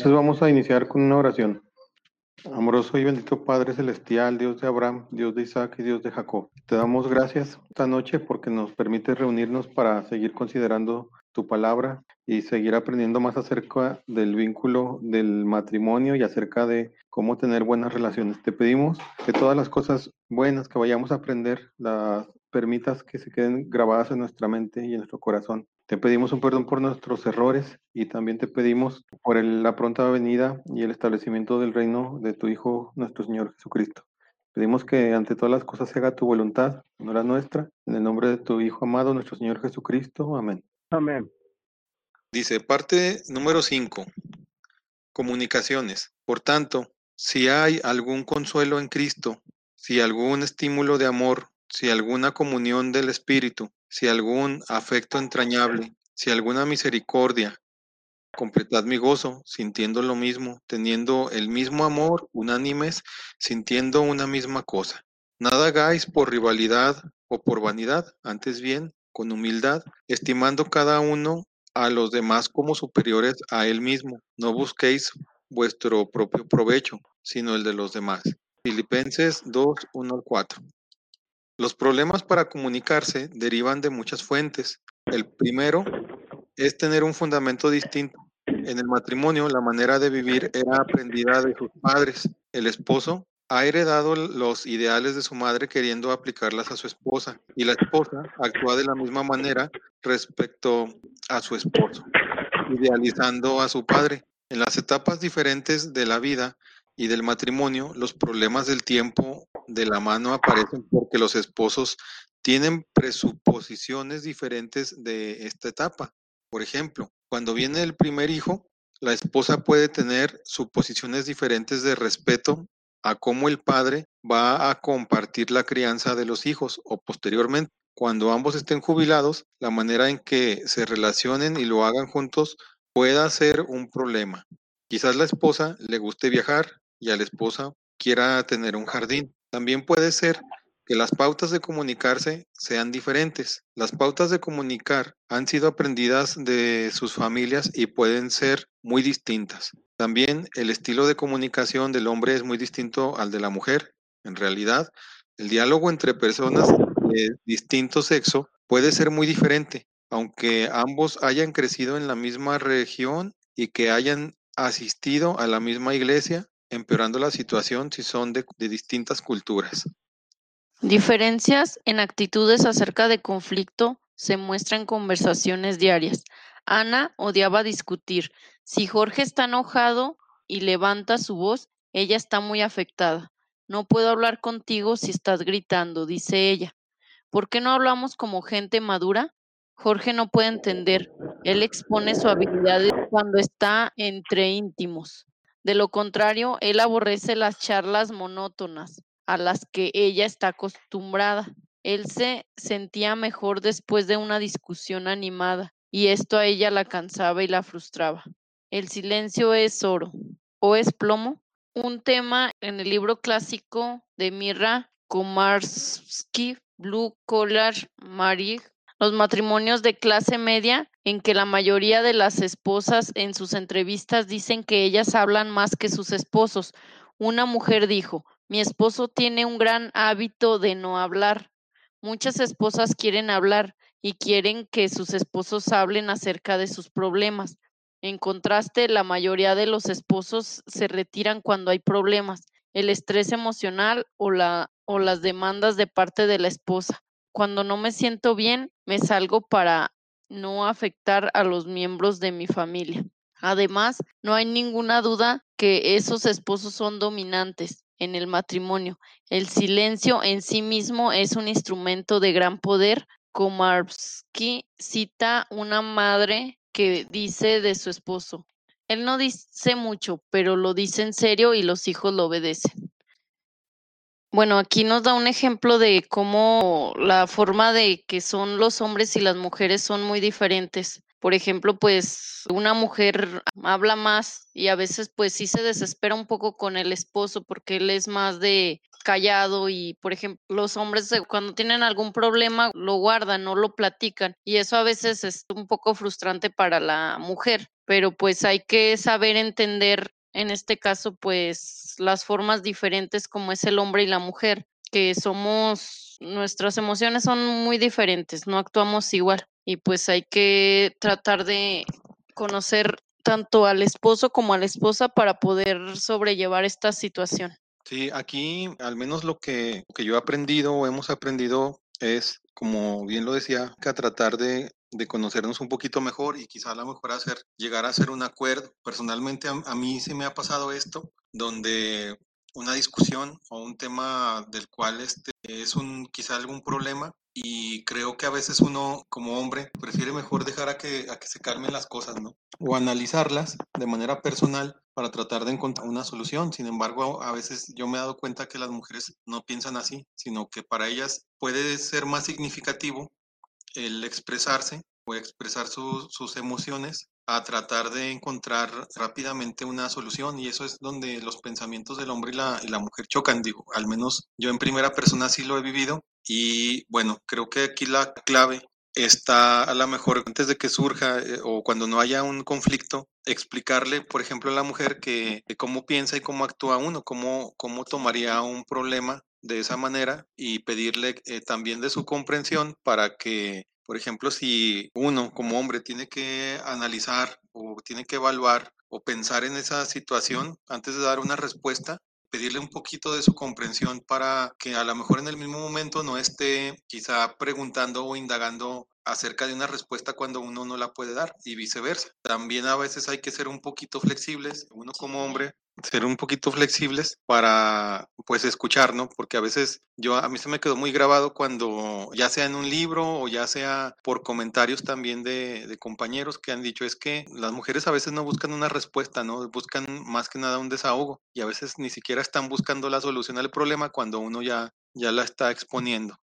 Entonces vamos a iniciar con una oración. Amoroso y bendito Padre Celestial, Dios de Abraham, Dios de Isaac y Dios de Jacob. Te damos gracias esta noche porque nos permite reunirnos para seguir considerando tu palabra y seguir aprendiendo más acerca del vínculo del matrimonio y acerca de cómo tener buenas relaciones. Te pedimos que todas las cosas buenas que vayamos a aprender las permitas que se queden grabadas en nuestra mente y en nuestro corazón te pedimos un perdón por nuestros errores y también te pedimos por la pronta venida y el establecimiento del reino de tu Hijo, nuestro Señor Jesucristo. Pedimos que ante todas las cosas se haga tu voluntad, no la nuestra, en el nombre de tu Hijo amado, nuestro Señor Jesucristo. Amén. Amén. Dice, parte número 5, comunicaciones. Por tanto, si hay algún consuelo en Cristo, si algún estímulo de amor, si alguna comunión del Espíritu, si algún afecto entrañable, si alguna misericordia, completad mi gozo, sintiendo lo mismo, teniendo el mismo amor, unánimes, sintiendo una misma cosa. Nada hagáis por rivalidad o por vanidad, antes bien, con humildad, estimando cada uno a los demás como superiores a él mismo. No busquéis vuestro propio provecho, sino el de los demás. Filipenses 2, 1 al 4. Los problemas para comunicarse derivan de muchas fuentes. El primero es tener un fundamento distinto. En el matrimonio, la manera de vivir era aprendida de sus padres. El esposo ha heredado los ideales de su madre queriendo aplicarlas a su esposa y la esposa actúa de la misma manera respecto a su esposo, idealizando a su padre. En las etapas diferentes de la vida y del matrimonio, los problemas del tiempo de la mano aparecen porque los esposos tienen presuposiciones diferentes de esta etapa. Por ejemplo, cuando viene el primer hijo, la esposa puede tener suposiciones diferentes de respeto a cómo el padre va a compartir la crianza de los hijos o posteriormente. Cuando ambos estén jubilados, la manera en que se relacionen y lo hagan juntos pueda ser un problema. Quizás la esposa le guste viajar y a la esposa quiera tener un jardín. También puede ser que las pautas de comunicarse sean diferentes. Las pautas de comunicar han sido aprendidas de sus familias y pueden ser muy distintas. También el estilo de comunicación del hombre es muy distinto al de la mujer. En realidad, el diálogo entre personas de distinto sexo puede ser muy diferente, aunque ambos hayan crecido en la misma región y que hayan asistido a la misma iglesia empeorando la situación si son de, distintas culturas. Diferencias en actitudes acerca de conflicto se muestran en conversaciones diarias. Ana odiaba discutir. Si Jorge está enojado y levanta su voz, ella está muy afectada. No puedo hablar contigo si estás gritando, dice ella. ¿Por qué no hablamos como gente madura? Jorge no puede entender. Él expone su habilidad cuando está entre íntimos. De lo contrario, él aborrece las charlas monótonas a las que ella está acostumbrada. Él se sentía mejor después de una discusión animada, y esto a ella la cansaba y la frustraba. El silencio es oro o es plomo, un tema en el libro clásico de Mirra Komarsky, Blue Collar Marriage, los matrimonios de clase media en que la mayoría de las esposas en sus entrevistas dicen que ellas hablan más que sus esposos. Una mujer dijo, mi esposo tiene un gran hábito de no hablar. Muchas esposas quieren hablar y quieren que sus esposos hablen acerca de sus problemas. En contraste, la mayoría de los esposos se retiran cuando hay problemas, el estrés emocional o, la, o las demandas de parte de la esposa. Cuando no me siento bien, me salgo para no afectar a los miembros de mi familia. Además, no hay ninguna duda que esos esposos son dominantes en el matrimonio. El silencio en sí mismo es un instrumento de gran poder. Komarsky cita una madre que dice de su esposo, él no dice mucho, pero lo dice en serio y los hijos lo obedecen. Bueno, aquí nos da un ejemplo de cómo la forma de que son los hombres y las mujeres son muy diferentes. Por ejemplo, pues una mujer habla más y a veces pues sí se desespera un poco con el esposo porque él es más de callado y por ejemplo los hombres cuando tienen algún problema lo guardan, no lo platican y eso a veces es un poco frustrante para la mujer, pero pues hay que saber entender en este caso pues las formas diferentes como es el hombre y la mujer, que somos nuestras emociones son muy diferentes, no actuamos igual y pues hay que tratar de conocer tanto al esposo como a la esposa para poder sobrellevar esta situación. Sí, aquí al menos lo que, que yo he aprendido o hemos aprendido es, como bien lo decía, que a tratar de, de, conocernos un poquito mejor y quizá a lo mejor hacer, llegar a hacer un acuerdo. Personalmente a, a mí se me ha pasado esto, donde una discusión o un tema del cual este es un quizá algún problema y creo que a veces uno como hombre prefiere mejor dejar a que, a que se calmen las cosas, ¿no? O analizarlas de manera personal para tratar de encontrar una solución. Sin embargo, a veces yo me he dado cuenta que las mujeres no piensan así, sino que para ellas puede ser más significativo el expresarse o expresar sus emociones a tratar de encontrar rápidamente una solución y eso es donde los pensamientos del hombre y la, y la mujer chocan, digo, al menos yo en primera persona sí lo he vivido y bueno, creo que aquí la clave está a lo mejor antes de que surja eh, o cuando no haya un conflicto, explicarle, por ejemplo, a la mujer que, cómo piensa y cómo actúa uno, cómo, cómo tomaría un problema de esa manera y pedirle eh, también de su comprensión para que por ejemplo, si uno como hombre tiene que analizar o tiene que evaluar o pensar en esa situación antes de dar una respuesta, pedirle un poquito de su comprensión para que a lo mejor en el mismo momento no esté quizá preguntando o indagando acerca de una respuesta cuando uno no la puede dar y viceversa. También a veces hay que ser un poquito flexibles, uno como hombre ser un poquito flexibles para pues escuchar, ¿no? Porque a veces yo a mí se me quedó muy grabado cuando ya sea en un libro o ya sea por comentarios también de, de, compañeros que han dicho es que las mujeres a veces no buscan una respuesta, ¿no? Buscan más que nada un desahogo y a veces ni siquiera están buscando la solución al problema cuando uno ya, ya la está exponiendo.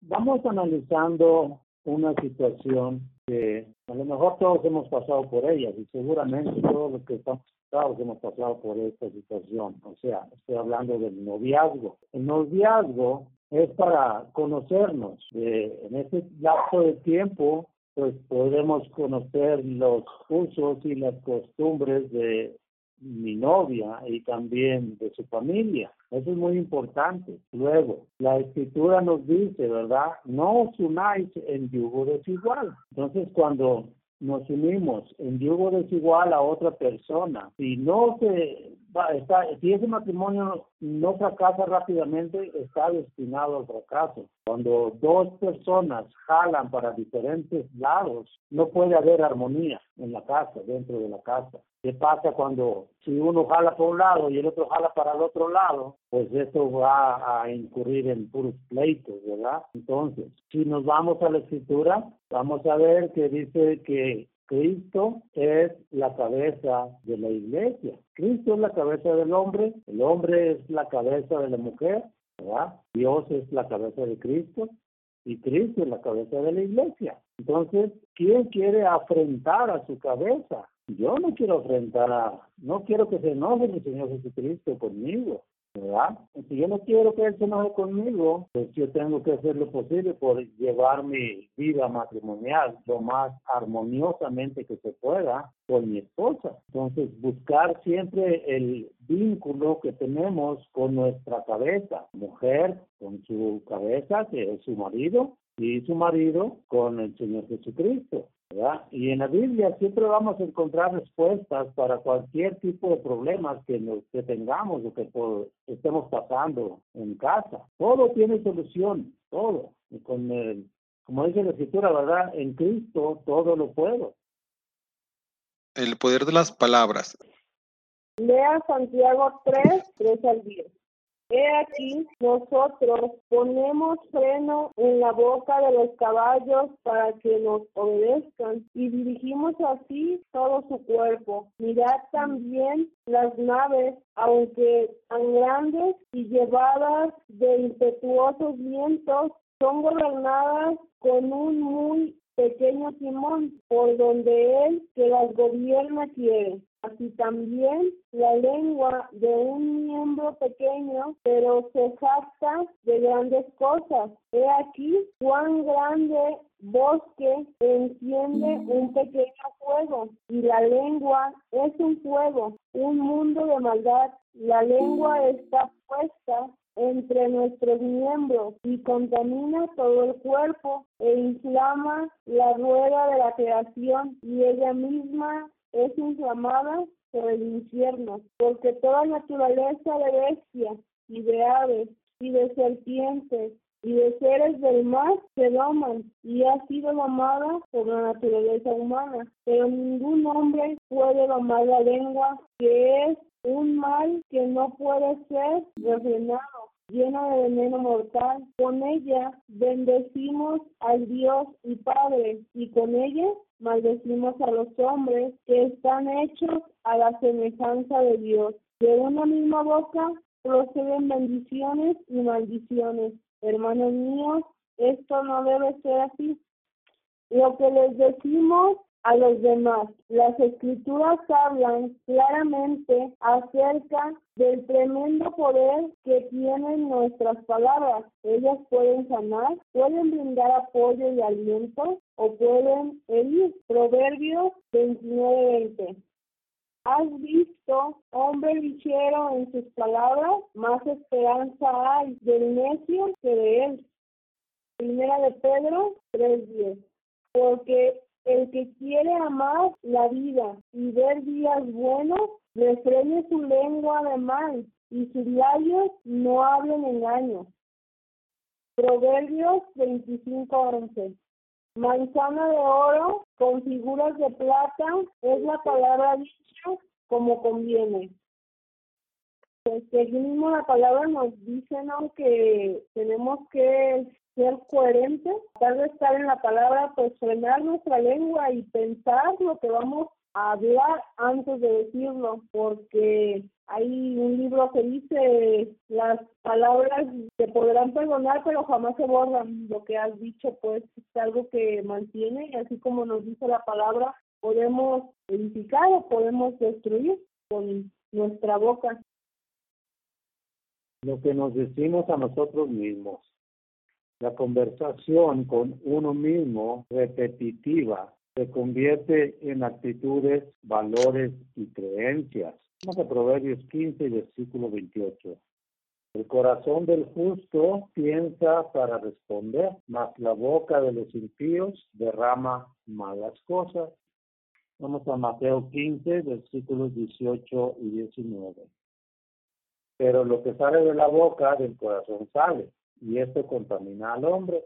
Vamos analizando una situación que a lo mejor todos hemos pasado por ella y seguramente todos los que estamos que hemos pasado por esta situación. O sea, estoy hablando del noviazgo. El noviazgo es para conocernos. en este lapso de tiempo, pues podemos conocer los usos y las costumbres de mi novia y también de su familia. Eso es muy importante. Luego, la escritura nos dice, ¿verdad? No os unáis en yugo desigual. Entonces, cuando nos unimos en yugo desigual a otra persona, si no se está, si ese matrimonio no fracasa rápidamente, está destinado al fracaso. Cuando dos personas jalan para diferentes lados, no puede haber armonía en la casa, dentro de la casa. ¿Qué pasa cuando si uno jala por un lado y el otro jala para el otro lado? Pues eso va a incurrir en puros pleitos, ¿verdad? Entonces, si nos vamos a la escritura, vamos a ver que dice que Cristo es la cabeza de la iglesia. Cristo es la cabeza del hombre, el hombre es la cabeza de la mujer, ¿verdad? Dios es la cabeza de Cristo y Cristo es la cabeza de la iglesia. Entonces, ¿quién quiere afrentar a su cabeza? Yo no quiero afrentar a, no quiero que se enoje el Señor Jesucristo conmigo. ¿Verdad? Si yo no quiero que él se enoje conmigo, pues yo tengo que hacer lo posible por llevar mi vida matrimonial lo más armoniosamente que se pueda con mi esposa. Entonces, buscar siempre el vínculo que tenemos con nuestra cabeza, mujer con su cabeza, que es su marido, y su marido con el Señor Jesucristo. Y en la Biblia siempre vamos a encontrar respuestas para cualquier tipo de problemas que, nos, que tengamos o que estemos pasando en casa. Todo tiene solución, todo. Y con el, como dice la Escritura, ¿verdad? En Cristo todo lo puedo. El poder de las palabras. Lea Santiago 3, 3 al 10. Aquí, nosotros ponemos freno en la boca de los caballos para que nos obedezcan y dirigimos así todo su cuerpo. Mirad también las naves, aunque tan grandes y llevadas de impetuosos vientos, son gobernadas con un muy pequeño timón por donde él que las gobierna quiere. Así también la lengua de un miembro pequeño, pero se jacta de grandes cosas. He aquí cuán grande bosque enciende un pequeño fuego y la lengua es un fuego, un mundo de maldad. La lengua está puesta entre nuestros miembros y contamina todo el cuerpo e inflama la rueda de la creación y ella misma es inflamada por el infierno, porque toda naturaleza de bestias y de aves y de serpientes y de seres del mar se doman y ha sido domada por la naturaleza humana, pero ningún hombre puede domar la lengua, que es un mal que no puede ser refrenado llena de veneno mortal. Con ella bendecimos al Dios y Padre, y con ella maldecimos a los hombres que están hechos a la semejanza de Dios. De una misma boca proceden bendiciones y maldiciones. Hermanos míos, esto no debe ser así. Lo que les decimos a los demás. Las escrituras hablan claramente acerca del tremendo poder que tienen nuestras palabras. Ellas pueden sanar, pueden brindar apoyo y aliento o pueden herir. Proverbios 29:20. ¿Has visto, hombre ligero en sus palabras? Más esperanza hay del necio que de él. Primera de Pedro 3:10. Porque el que quiere amar la vida y ver días buenos, refrene su lengua de mal y sus labios no hablen engaño. Proverbios 25:11 Manzana de oro con figuras de plata es la palabra dicha como conviene. Pues mismo la palabra nos dice ¿no? que tenemos que ser coherentes, tal vez estar en la palabra, pues frenar nuestra lengua y pensar lo que vamos a hablar antes de decirlo, porque hay un libro que dice las palabras te podrán perdonar pero jamás se borran lo que has dicho pues es algo que mantiene y así como nos dice la palabra podemos edificar o podemos destruir con nuestra boca. Lo que nos decimos a nosotros mismos la conversación con uno mismo repetitiva se convierte en actitudes, valores y creencias. Vamos a Proverbios 15, versículo 28. El corazón del justo piensa para responder, mas la boca de los impíos derrama malas cosas. Vamos a Mateo 15, versículos 18 y 19. Pero lo que sale de la boca del corazón sale, y esto contamina al hombre,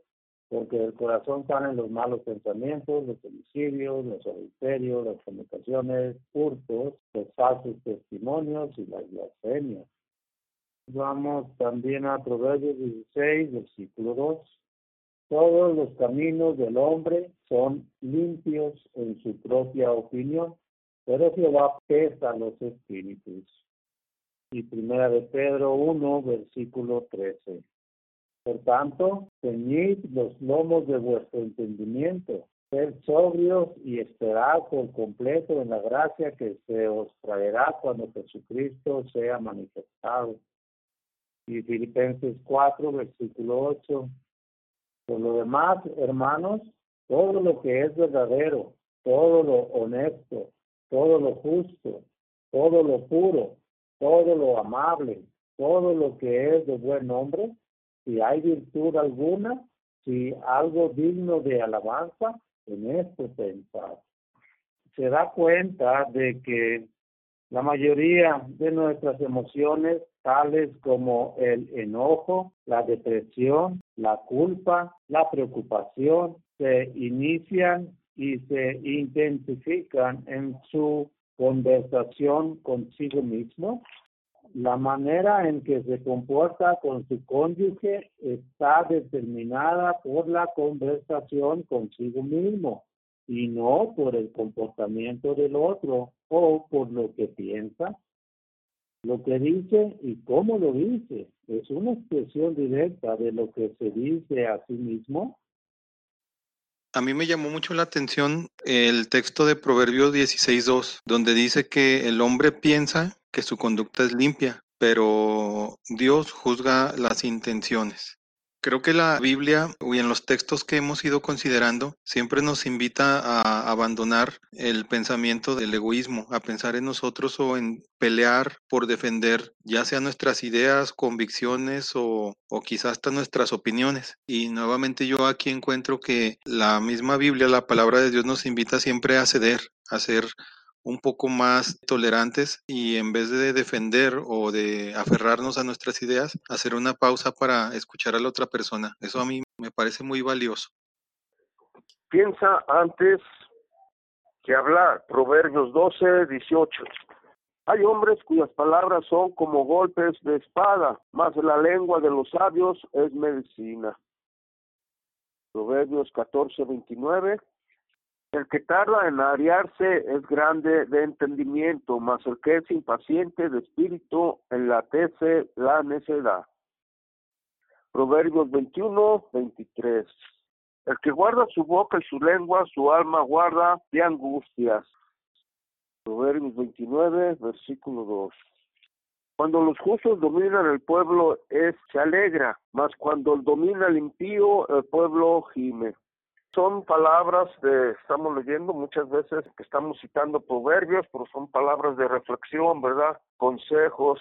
porque del corazón salen los malos pensamientos, los homicidios, los adulterios, las fornicaciones, hurtos, los falsos testimonios y las blasfemias. Vamos también a Proverbios 16, versículo 2. Todos los caminos del hombre son limpios en su propia opinión, pero Jehová pesa los espíritus. Y primera de Pedro 1, versículo 13. Por tanto, ceñid los lomos de vuestro entendimiento, sed sobrios y esperad por completo en la gracia que se os traerá cuando Jesucristo sea manifestado. Y Filipenses 4, versículo 8. Por lo demás, hermanos, todo lo que es verdadero, todo lo honesto, todo lo justo, todo lo puro, todo lo amable, todo lo que es de buen nombre, si hay virtud alguna, si algo digno de alabanza, en esto pensar. Se da cuenta de que la mayoría de nuestras emociones, tales como el enojo, la depresión, la culpa, la preocupación, se inician y se intensifican en su conversación consigo mismo la manera en que se comporta con su cónyuge está determinada por la conversación consigo mismo y no por el comportamiento del otro o por lo que piensa. Lo que dice y cómo lo dice es una expresión directa de lo que se dice a sí mismo. A mí me llamó mucho la atención el texto de Proverbios 16.2, donde dice que el hombre piensa que su conducta es limpia, pero Dios juzga las intenciones. Creo que la Biblia y en los textos que hemos ido considerando siempre nos invita a abandonar el pensamiento del egoísmo, a pensar en nosotros o en pelear por defender ya sea nuestras ideas, convicciones o, o quizás hasta nuestras opiniones. Y nuevamente yo aquí encuentro que la misma Biblia, la palabra de Dios nos invita siempre a ceder, a ser un poco más tolerantes y en vez de defender o de aferrarnos a nuestras ideas, hacer una pausa para escuchar a la otra persona. Eso a mí me parece muy valioso. Piensa antes que hablar. Proverbios 12, 18. Hay hombres cuyas palabras son como golpes de espada, mas la lengua de los sabios es medicina. Proverbios 14, 29. El que tarda en ariarse es grande de entendimiento, mas el que es impaciente de espíritu enlatece la necedad. Proverbios 21, 23. El que guarda su boca y su lengua, su alma guarda de angustias. Proverbios 29, versículo 2. Cuando los justos dominan el pueblo, es, se alegra, mas cuando domina el impío, el pueblo gime son palabras de, estamos leyendo muchas veces que estamos citando proverbios, pero son palabras de reflexión, ¿verdad? Consejos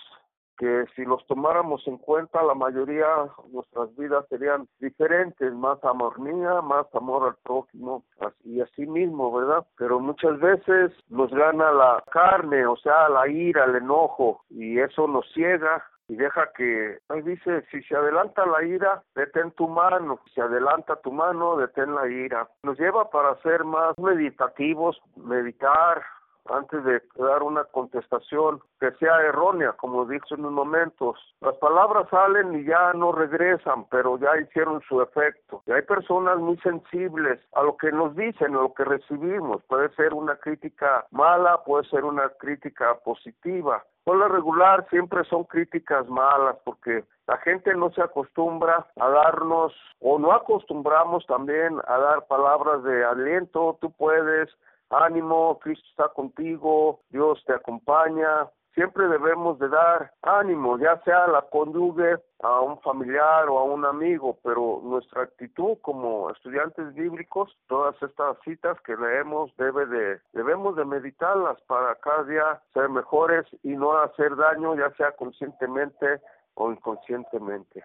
que si los tomáramos en cuenta, la mayoría de nuestras vidas serían diferentes, más amor mía, más amor al prójimo y así mismo, ¿verdad? Pero muchas veces nos gana la carne, o sea, la ira, el enojo, y eso nos ciega y deja que, ahí dice, si se adelanta la ira, detén tu mano, si adelanta tu mano, detén la ira. Nos lleva para ser más meditativos, meditar, antes de dar una contestación que sea errónea, como dije en unos momentos. Las palabras salen y ya no regresan, pero ya hicieron su efecto. Y hay personas muy sensibles a lo que nos dicen, a lo que recibimos. Puede ser una crítica mala, puede ser una crítica positiva. Por lo regular siempre son críticas malas porque la gente no se acostumbra a darnos o no acostumbramos también a dar palabras de aliento, tú puedes, ánimo, Cristo está contigo, Dios te acompaña. Siempre debemos de dar ánimo, ya sea la cónyuge, a un familiar o a un amigo, pero nuestra actitud como estudiantes bíblicos, todas estas citas que leemos debe de, debemos de meditarlas para cada día ser mejores y no hacer daño, ya sea conscientemente o inconscientemente.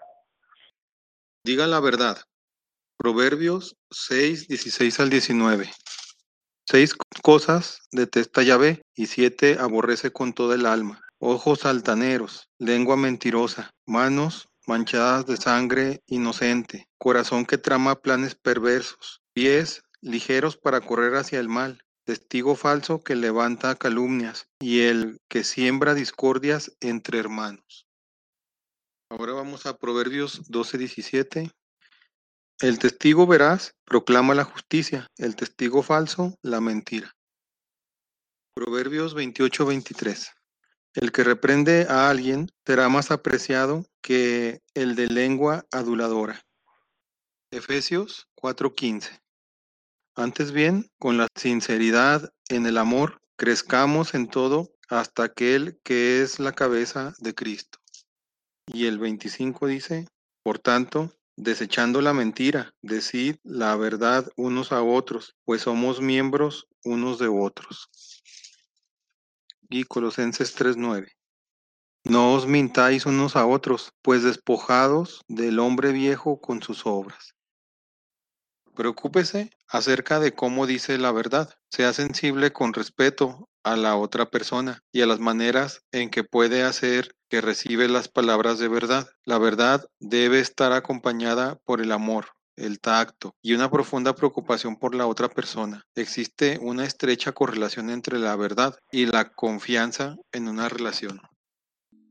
Diga la verdad. Proverbios 6, 16 al 19. Seis cosas detesta Yahvé y siete aborrece con toda el alma. Ojos altaneros, lengua mentirosa, manos manchadas de sangre inocente, corazón que trama planes perversos, pies ligeros para correr hacia el mal, testigo falso que levanta calumnias y el que siembra discordias entre hermanos. Ahora vamos a Proverbios 12:17. El testigo veraz proclama la justicia, el testigo falso la mentira. Proverbios 28-23. El que reprende a alguien será más apreciado que el de lengua aduladora. Efesios 4:15. Antes bien, con la sinceridad en el amor, crezcamos en todo hasta aquel que es la cabeza de Cristo. Y el 25 dice, por tanto, desechando la mentira, decid la verdad unos a otros, pues somos miembros unos de otros. Y Colosenses 3:9. No os mintáis unos a otros, pues despojados del hombre viejo con sus obras. Preocúpese acerca de cómo dice la verdad. Sea sensible con respeto a la otra persona y a las maneras en que puede hacer que recibe las palabras de verdad. La verdad debe estar acompañada por el amor, el tacto y una profunda preocupación por la otra persona. Existe una estrecha correlación entre la verdad y la confianza en una relación.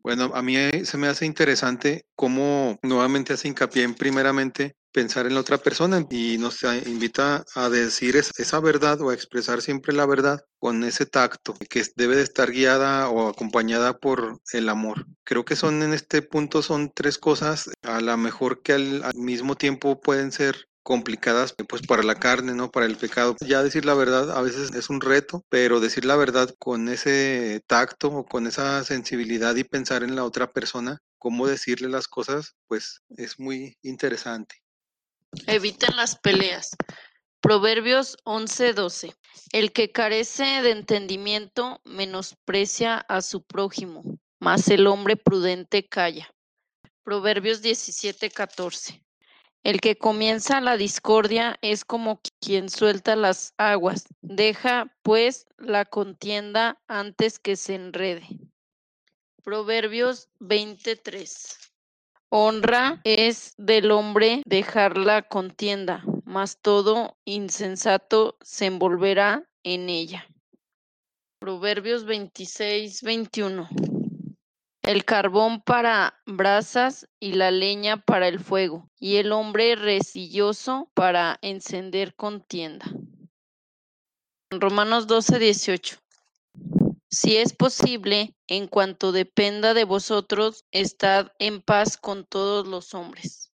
Bueno, a mí se me hace interesante cómo nuevamente hace hincapié en primeramente pensar en la otra persona y nos invita a decir esa verdad o a expresar siempre la verdad con ese tacto que debe de estar guiada o acompañada por el amor. Creo que son en este punto son tres cosas a lo mejor que al, mismo tiempo pueden ser complicadas pues para la carne, ¿no? Para el pecado. Ya decir la verdad a veces es un reto, pero decir la verdad con ese tacto o con esa sensibilidad y pensar en la otra persona, cómo decirle las cosas, pues es muy interesante. Eviten las peleas. Proverbios 11:12. El que carece de entendimiento menosprecia a su prójimo, mas el hombre prudente calla. Proverbios 17:14. El que comienza la discordia es como quien suelta las aguas. Deja, pues, la contienda antes que se enrede. Proverbios 23. Honra es del hombre dejar la contienda, mas todo insensato se envolverá en ella. Proverbios 26, 21. El carbón para brasas y la leña para el fuego, y el hombre resilloso para encender contienda. Romanos 12, 18. Si es posible, en cuanto dependa de vosotros, estad en paz con todos los hombres.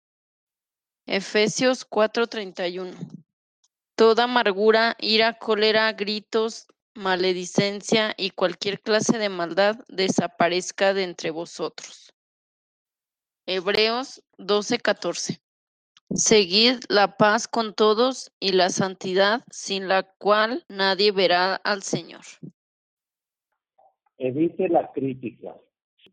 Efesios 4:31. Toda amargura, ira, cólera, gritos, maledicencia y cualquier clase de maldad desaparezca de entre vosotros. Hebreos 12:14. Seguid la paz con todos y la santidad sin la cual nadie verá al Señor. Evite la crítica.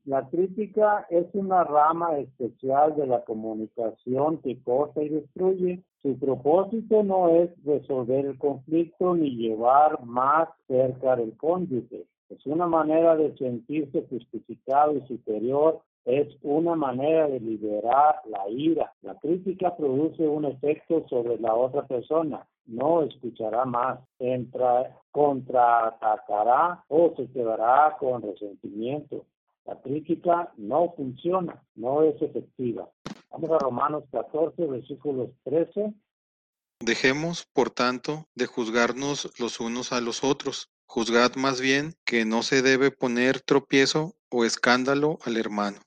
La crítica es una rama especial de la comunicación que corta y destruye. Su propósito no es resolver el conflicto ni llevar más cerca del cónyuge. Es una manera de sentirse justificado y superior. Es una manera de liberar la ira. La crítica produce un efecto sobre la otra persona. No escuchará más. Entra, contraatacará o se quedará con resentimiento. La crítica no funciona, no es efectiva. Vamos a Romanos 14, versículos 13. Dejemos, por tanto, de juzgarnos los unos a los otros. Juzgad más bien que no se debe poner tropiezo o escándalo al hermano.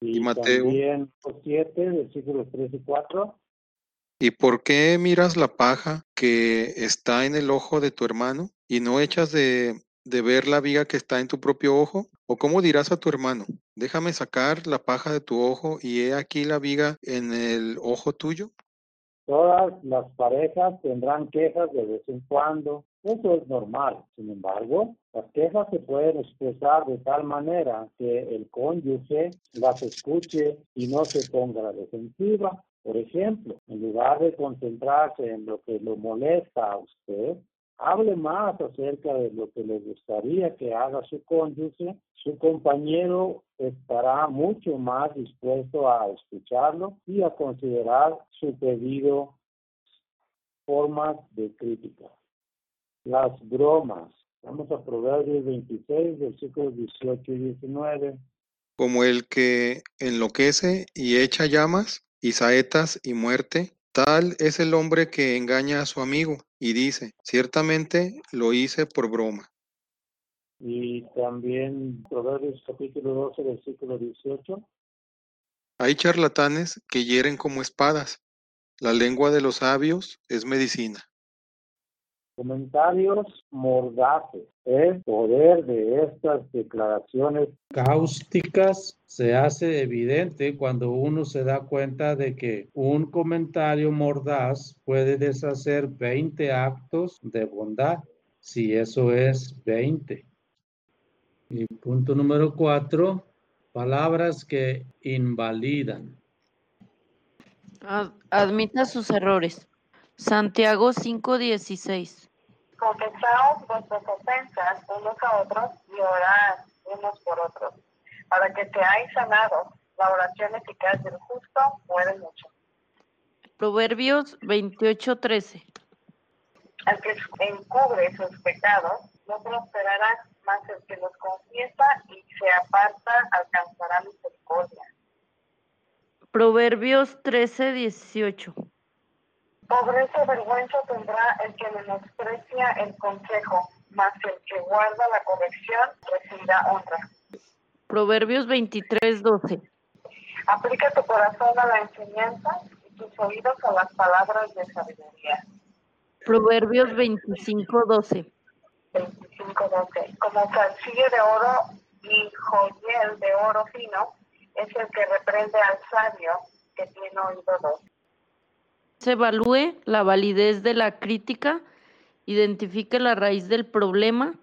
Y, Mateo. también 7, versículos 3 y 4. ¿Y por qué miras la paja que está en el ojo de tu hermano y no echas de, de ver la viga que está en tu propio ojo? ¿O cómo dirás a tu hermano, déjame sacar la paja de tu ojo y he aquí la viga en el ojo tuyo? Todas las parejas tendrán quejas de vez en cuando. Eso es normal. Sin embargo, las quejas se pueden expresar de tal manera que el cónyuge las escuche y no se ponga la defensiva. Por ejemplo, en lugar de concentrarse en lo que lo molesta a usted, hable más acerca de lo que le gustaría que haga su cónyuge, su compañero estará mucho más dispuesto a escucharlo y a considerar su pedido formas de crítica. Las bromas. Vamos a Proverbios 26, versículos 18 y 19. Como el que enloquece y echa llamas y saetas y muerte, tal es el hombre que engaña a su amigo y dice, ciertamente lo hice por broma. Y también Proverbios capítulo 12, versículo 18. Hay charlatanes que hieren como espadas. La lengua de los sabios es medicina. Comentarios mordaces. El poder de estas declaraciones cáusticas se hace evidente cuando uno se da cuenta de que un comentario mordaz puede deshacer 20 actos de bondad, si eso es 20. Y punto número cuatro, palabras que invalidan. Ad- Admita sus errores. Santiago 5:16. Confesaos vuestras ofensas unos a otros y orad unos por otros, para que seáis sanados. La oración eficaz del justo puede mucho. Proverbios 28:13. Al que encubre sus pecados, no prosperará, mas el que los confiesa y se aparta alcanzará misericordia. Proverbios 13:18. Pobreza y vergüenza tendrá el que menosprecia el consejo, mas el que guarda la corrección recibirá honra. Proverbios 23:12. Aplica tu corazón a la enseñanza y tus oídos a las palabras de sabiduría. Proverbios 25, 12. 25, 12. Como calcillo de oro y joyel de oro fino es el que reprende al sabio que tiene oído dócil. Evalúe la validez de la crítica, identifique la raíz del problema,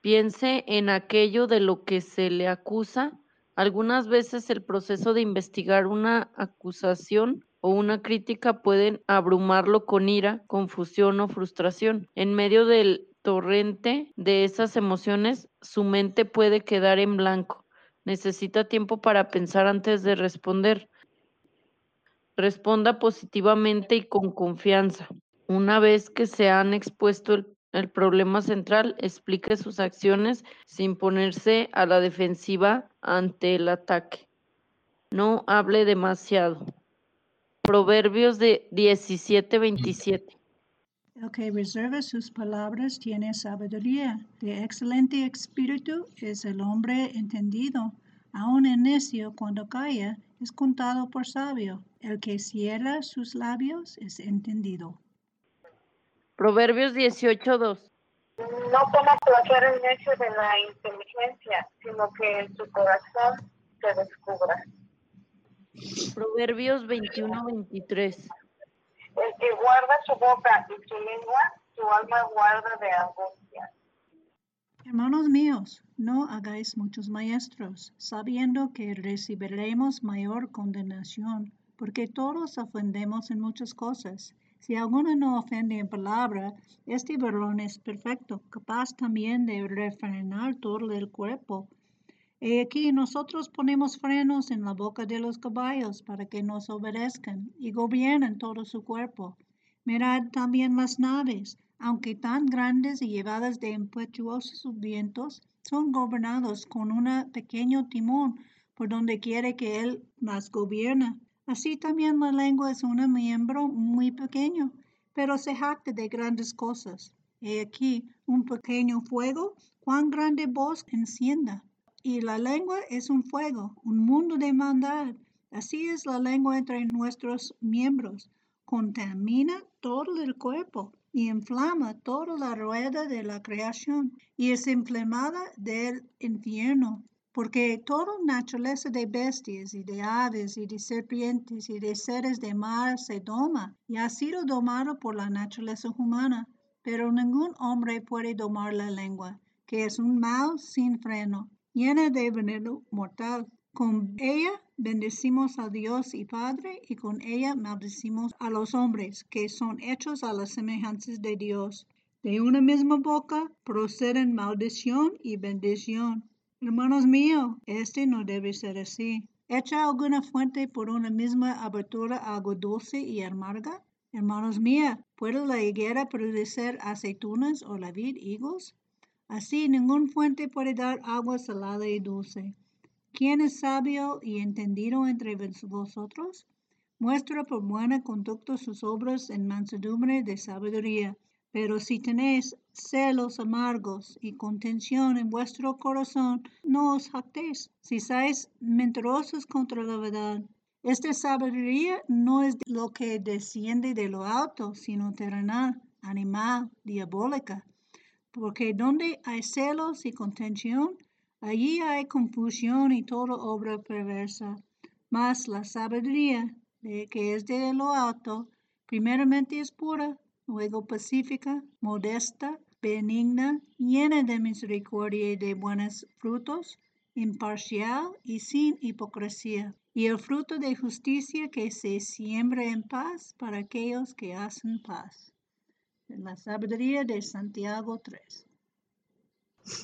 piense en aquello de lo que se le acusa. Algunas veces el proceso de investigar una acusación o una crítica pueden abrumarlo con ira, confusión o frustración. En medio del torrente de esas emociones, su mente puede quedar en blanco. Necesita tiempo para pensar antes de responder. Responda positivamente y con confianza. Una vez que se han expuesto el, problema central, explique sus acciones sin ponerse a la defensiva ante el ataque. No hable demasiado. Proverbios de 17-27. El que reserva sus palabras tiene sabiduría. De excelente espíritu es el hombre entendido. Aun el necio cuando calla es contado por sabio. El que cierra sus labios es entendido. Proverbios 18:2. No toma placer el necio de la inteligencia, sino que en su corazón se descubra. Proverbios 21:23. El que guarda su boca y su lengua, su alma guarda de angustia. Hermanos míos, no hagáis muchos maestros, sabiendo que recibiremos mayor condenación, porque todos ofendemos en muchas cosas. Si alguno no ofende en palabra, este varón es perfecto, capaz también de refrenar todo el cuerpo. Y aquí nosotros ponemos frenos en la boca de los caballos para que nos obedezcan y gobiernen todo su cuerpo. Mirad también las naves, aunque tan grandes y llevadas de impetuosos vientos, son gobernados con un pequeño timón por donde quiere que él las gobierna. Así también la lengua es un miembro muy pequeño, pero se jacta de grandes cosas. He aquí un pequeño fuego, cuán grande voz encienda. Y la lengua es un fuego, un mundo de maldad. Así es la lengua entre nuestros miembros. Contamina todo el cuerpo y inflama toda la rueda de la creación y es inflamada del infierno. Porque toda naturaleza de bestias y de aves y de serpientes y de seres de mar se doma y ha sido domado por la naturaleza humana. Pero ningún hombre puede domar la lengua, que es un mal sin freno llena de veneno mortal. Con ella bendecimos a Dios y Padre, y con ella maldecimos a los hombres, que son hechos a las semejanzas de Dios. De una misma boca proceden maldición y bendición. Hermanos míos, este no debe ser así. ¿Echa alguna fuente por una misma abertura algo dulce y amarga? Hermanos míos, ¿puede la higuera producir aceitunas o la vid higos? Así ningún fuente puede dar agua salada y dulce. ¿Quién es sabio y entendido entre vosotros? Muestra por buena conducta sus obras en mansedumbre de sabiduría. Pero si tenéis celos amargos y contención en vuestro corazón, no os jactéis. Si sois mentirosos contra la verdad, esta sabiduría no es lo que desciende de lo alto, sino terrenal, animal, diabólica porque donde hay celos y contención, allí hay confusión y toda obra perversa. Mas la sabiduría, de que es de lo alto, primeramente es pura, luego pacífica, modesta, benigna, llena de misericordia y de buenos frutos, imparcial y sin hipocresía, y el fruto de justicia que se siembra en paz para aquellos que hacen paz. La sabiduría de Santiago 3.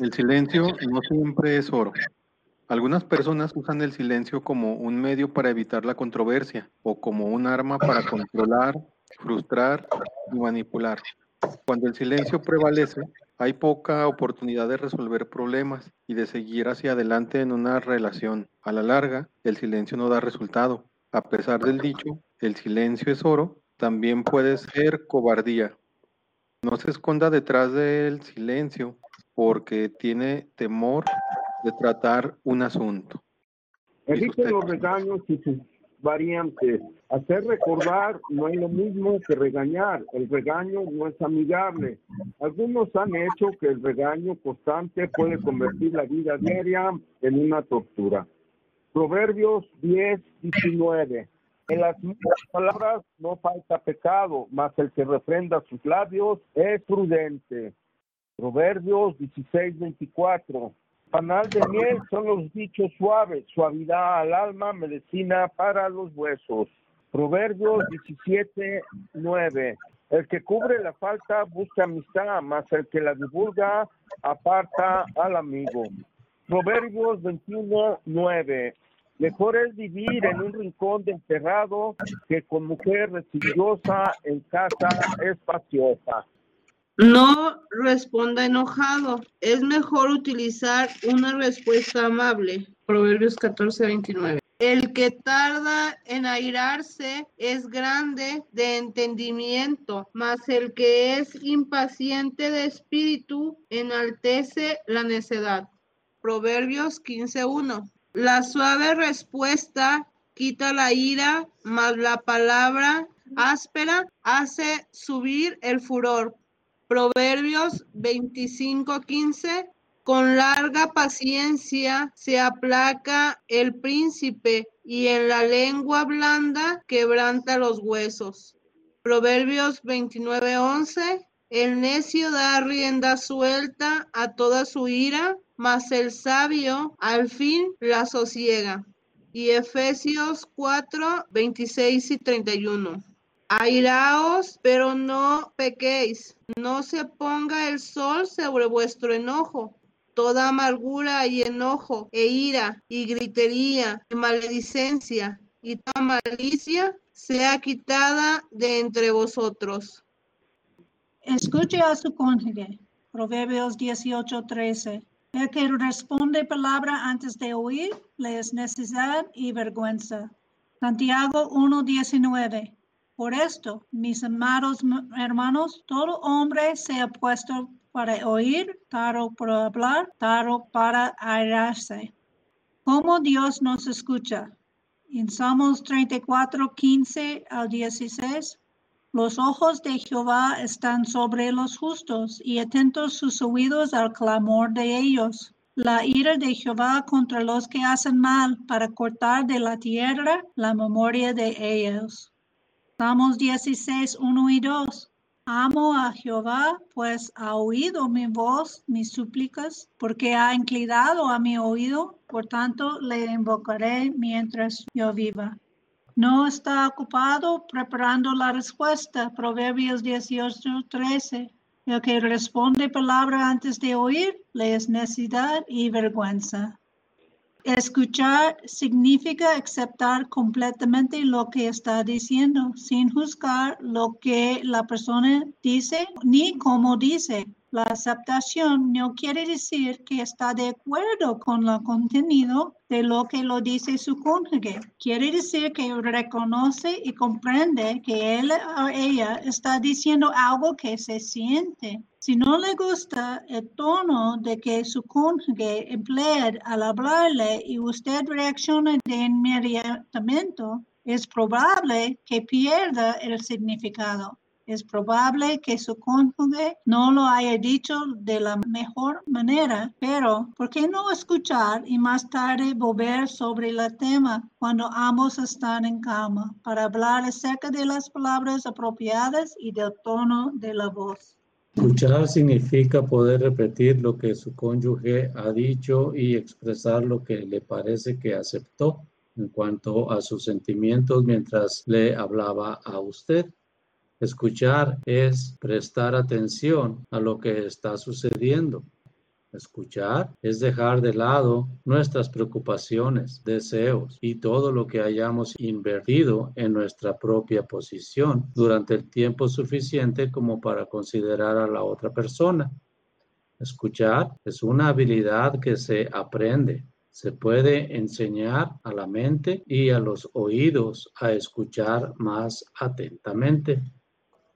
El silencio no siempre es oro. Algunas personas usan el silencio como un medio para evitar la controversia o como un arma para controlar, frustrar y manipular. Cuando el silencio prevalece, hay poca oportunidad de resolver problemas y de seguir hacia adelante en una relación. A la larga, el silencio no da resultado. A pesar del dicho, el silencio es oro, también puede ser cobardía. No se esconda detrás del silencio porque tiene temor de tratar un asunto. Evite los regaños y sus variantes. Hacer recordar no es lo mismo que regañar. El regaño no es amigable. Algunos han hecho que el regaño constante puede convertir la vida diaria en una tortura. Proverbios 10, 19. En las mismas palabras no falta pecado, mas el que refrenda sus labios es prudente. Proverbios 16, 24. Panal de miel son los dichos suaves, suavidad al alma, medicina para los huesos. Proverbios 17, 9. El que cubre la falta busca amistad, mas el que la divulga aparta al amigo. Proverbios 21, 9. Mejor es vivir en un rincón de que con mujer residiosa en casa espaciosa. No responda enojado. Es mejor utilizar una respuesta amable. Proverbios 14, 29. El que tarda en airarse es grande de entendimiento, mas el que es impaciente de espíritu enaltece la necedad. Proverbios 15.1. La suave respuesta quita la ira, mas la palabra áspera hace subir el furor. Proverbios 25:15, con larga paciencia se aplaca el príncipe y en la lengua blanda quebranta los huesos. Proverbios 29:11, el necio da rienda suelta a toda su ira, mas el sabio al fin la sosiega. Y Efesios 4, 26 y 31. Airaos, pero no pequéis. No se ponga el sol sobre vuestro enojo. Toda amargura y enojo, e ira, y gritería, y maledicencia, y toda malicia sea quitada de entre vosotros. Escuche a su cónyuge. Proverbios 18:13. El que responde palabra antes de oír, le es necesidad y vergüenza. Santiago 1:19. Por esto, mis amados hermanos, todo hombre se ha puesto para oír, taro para hablar, taro para airarse. ¿Cómo Dios nos escucha? En Salmos 34, 15 al 16, los ojos de Jehová están sobre los justos y atentos sus oídos al clamor de ellos. La ira de Jehová contra los que hacen mal para cortar de la tierra la memoria de ellos. Salmos 16, 1 y 2. Amo a Jehová, pues ha oído mi voz, mis súplicas, porque ha inclinado a mi oído, por tanto le invocaré mientras yo viva. No está ocupado preparando la respuesta. Proverbios 18, 13. El que responde palabra antes de oír, le es necesidad y vergüenza. Escuchar significa aceptar completamente lo que está diciendo, sin juzgar lo que la persona dice ni cómo dice. La aceptación no quiere decir que está de acuerdo con el contenido de lo que lo dice su cónyuge. Quiere decir que reconoce y comprende que él o ella está diciendo algo que se siente. Si no le gusta el tono de que su cónyuge emplea al hablarle y usted reacciona de inmediatamente, es probable que pierda el significado. Es probable que su cónyuge no lo haya dicho de la mejor manera, pero ¿por qué no escuchar y más tarde volver sobre el tema cuando ambos están en calma para hablar acerca de las palabras apropiadas y del tono de la voz? Escuchar significa poder repetir lo que su cónyuge ha dicho y expresar lo que le parece que aceptó en cuanto a sus sentimientos mientras le hablaba a usted. Escuchar es prestar atención a lo que está sucediendo. Escuchar es dejar de lado nuestras preocupaciones, deseos y todo lo que hayamos invertido en nuestra propia posición durante el tiempo suficiente como para considerar a la otra persona. Escuchar es una habilidad que se aprende. Se puede enseñar a la mente y a los oídos a escuchar más atentamente.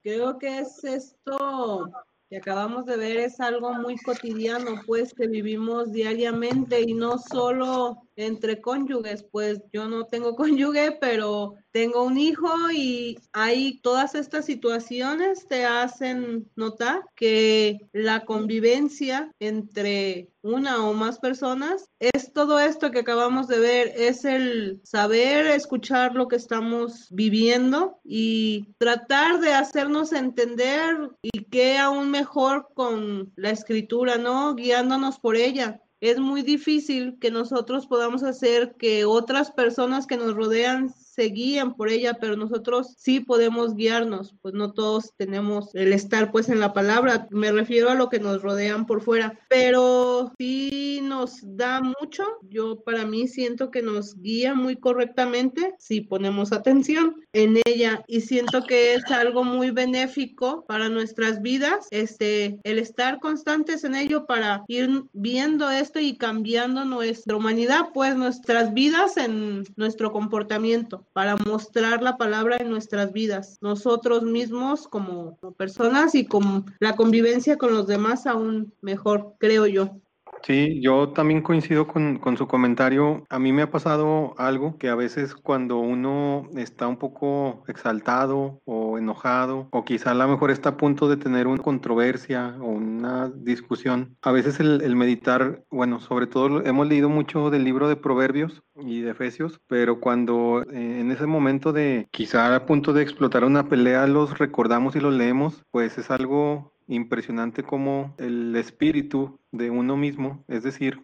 Creo que es esto que acabamos de ver, es algo muy cotidiano, pues que vivimos diariamente y no solo entre cónyuges, pues yo no tengo cónyuge, pero tengo un hijo y ahí todas estas situaciones te hacen notar que la convivencia entre una o más personas es todo esto que acabamos de ver, es el saber escuchar lo que estamos viviendo y tratar de hacernos entender y que aún mejor con la escritura, ¿no? Guiándonos por ella es muy difícil que nosotros podamos hacer que otras personas que nos rodean se guían por ella, pero nosotros sí podemos guiarnos, pues no todos tenemos el estar pues en la palabra, me refiero a lo que nos rodean por fuera, pero sí nos da mucho, yo para mí siento que nos guía muy correctamente si ponemos atención en ella y siento que es algo muy benéfico para nuestras vidas, este, el estar constantes en ello para ir viendo esto y cambiando nuestra humanidad, pues nuestras vidas en nuestro comportamiento para mostrar la palabra en nuestras vidas, nosotros mismos como personas y con la convivencia con los demás aún mejor, creo yo. Sí, yo también coincido con, con, su comentario. A mí me ha pasado algo que a veces cuando uno está un poco exaltado o enojado, o quizá a lo mejor está a punto de tener una controversia o una discusión, a veces el, meditar, bueno, sobre todo hemos leído mucho del libro de Proverbios y de Efesios, pero cuando eh, en ese momento de quizá a punto de explotar una pelea los recordamos y los leemos, pues es algo impresionante como el espíritu de uno mismo, es decir,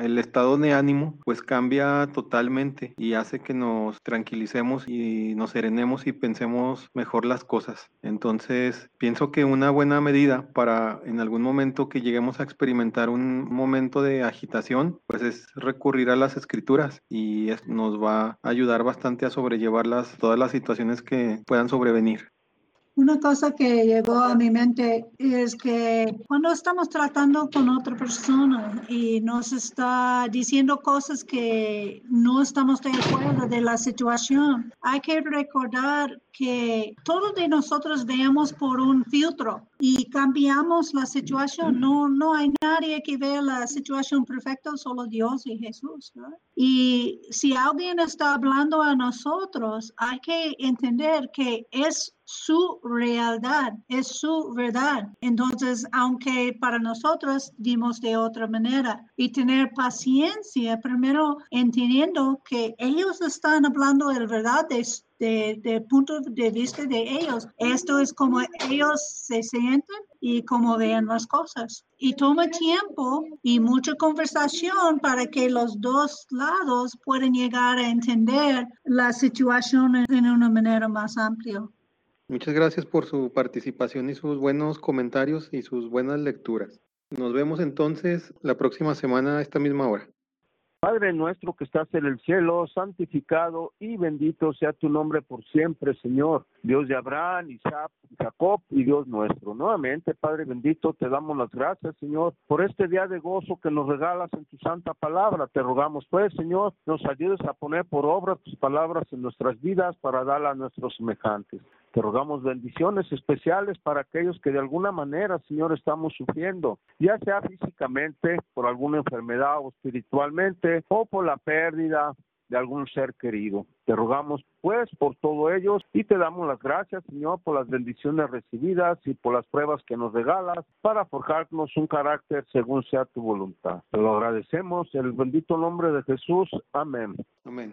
el estado de ánimo, pues cambia totalmente y hace que nos tranquilicemos y nos serenemos y pensemos mejor las cosas. Entonces, pienso que una buena medida para en algún momento que lleguemos a experimentar un momento de agitación, pues es recurrir a las escrituras y nos va a ayudar bastante a sobrellevar las, todas las situaciones que puedan sobrevenir. Una cosa que llegó a mi mente es que cuando estamos tratando con otra persona y nos está diciendo cosas que no estamos de acuerdo de la situación, hay que recordar que todos de nosotros veamos por un filtro y cambiamos la situación. No, no hay nadie que vea la situación perfecta, solo Dios y Jesús. Y si alguien está hablando a nosotros, hay que entender que es su realidad, es su verdad. Entonces, aunque para nosotros dimos de otra manera y tener paciencia, primero entendiendo que ellos están hablando de verdad de de, punto de vista de ellos. Esto es como ellos se sienten y cómo ven las cosas. Y toma tiempo y mucha conversación para que los dos lados puedan llegar a entender la situación en una manera más amplia. Muchas gracias por su participación y sus buenos comentarios y sus buenas lecturas. Nos vemos entonces la próxima semana a esta misma hora. Padre nuestro que estás en el cielo, santificado y bendito sea tu nombre por siempre, Señor. Dios de Abraham, Isaac, Jacob y Dios nuestro. Nuevamente, Padre bendito, te damos las gracias, Señor, por este día de gozo que nos regalas en tu santa palabra. Te rogamos, pues, Señor, nos ayudes a poner por obra tus palabras en nuestras vidas para dar a nuestros semejantes. Te rogamos bendiciones especiales para aquellos que de alguna manera, Señor, estamos sufriendo, ya sea físicamente, por alguna enfermedad o espiritualmente, o por la pérdida de algún ser querido. Te rogamos pues por todo ello y te damos las gracias, Señor, por las bendiciones recibidas y por las pruebas que nos regalas para forjarnos un carácter según sea tu voluntad. Te lo agradecemos en el bendito nombre de Jesús. Amén. Amén.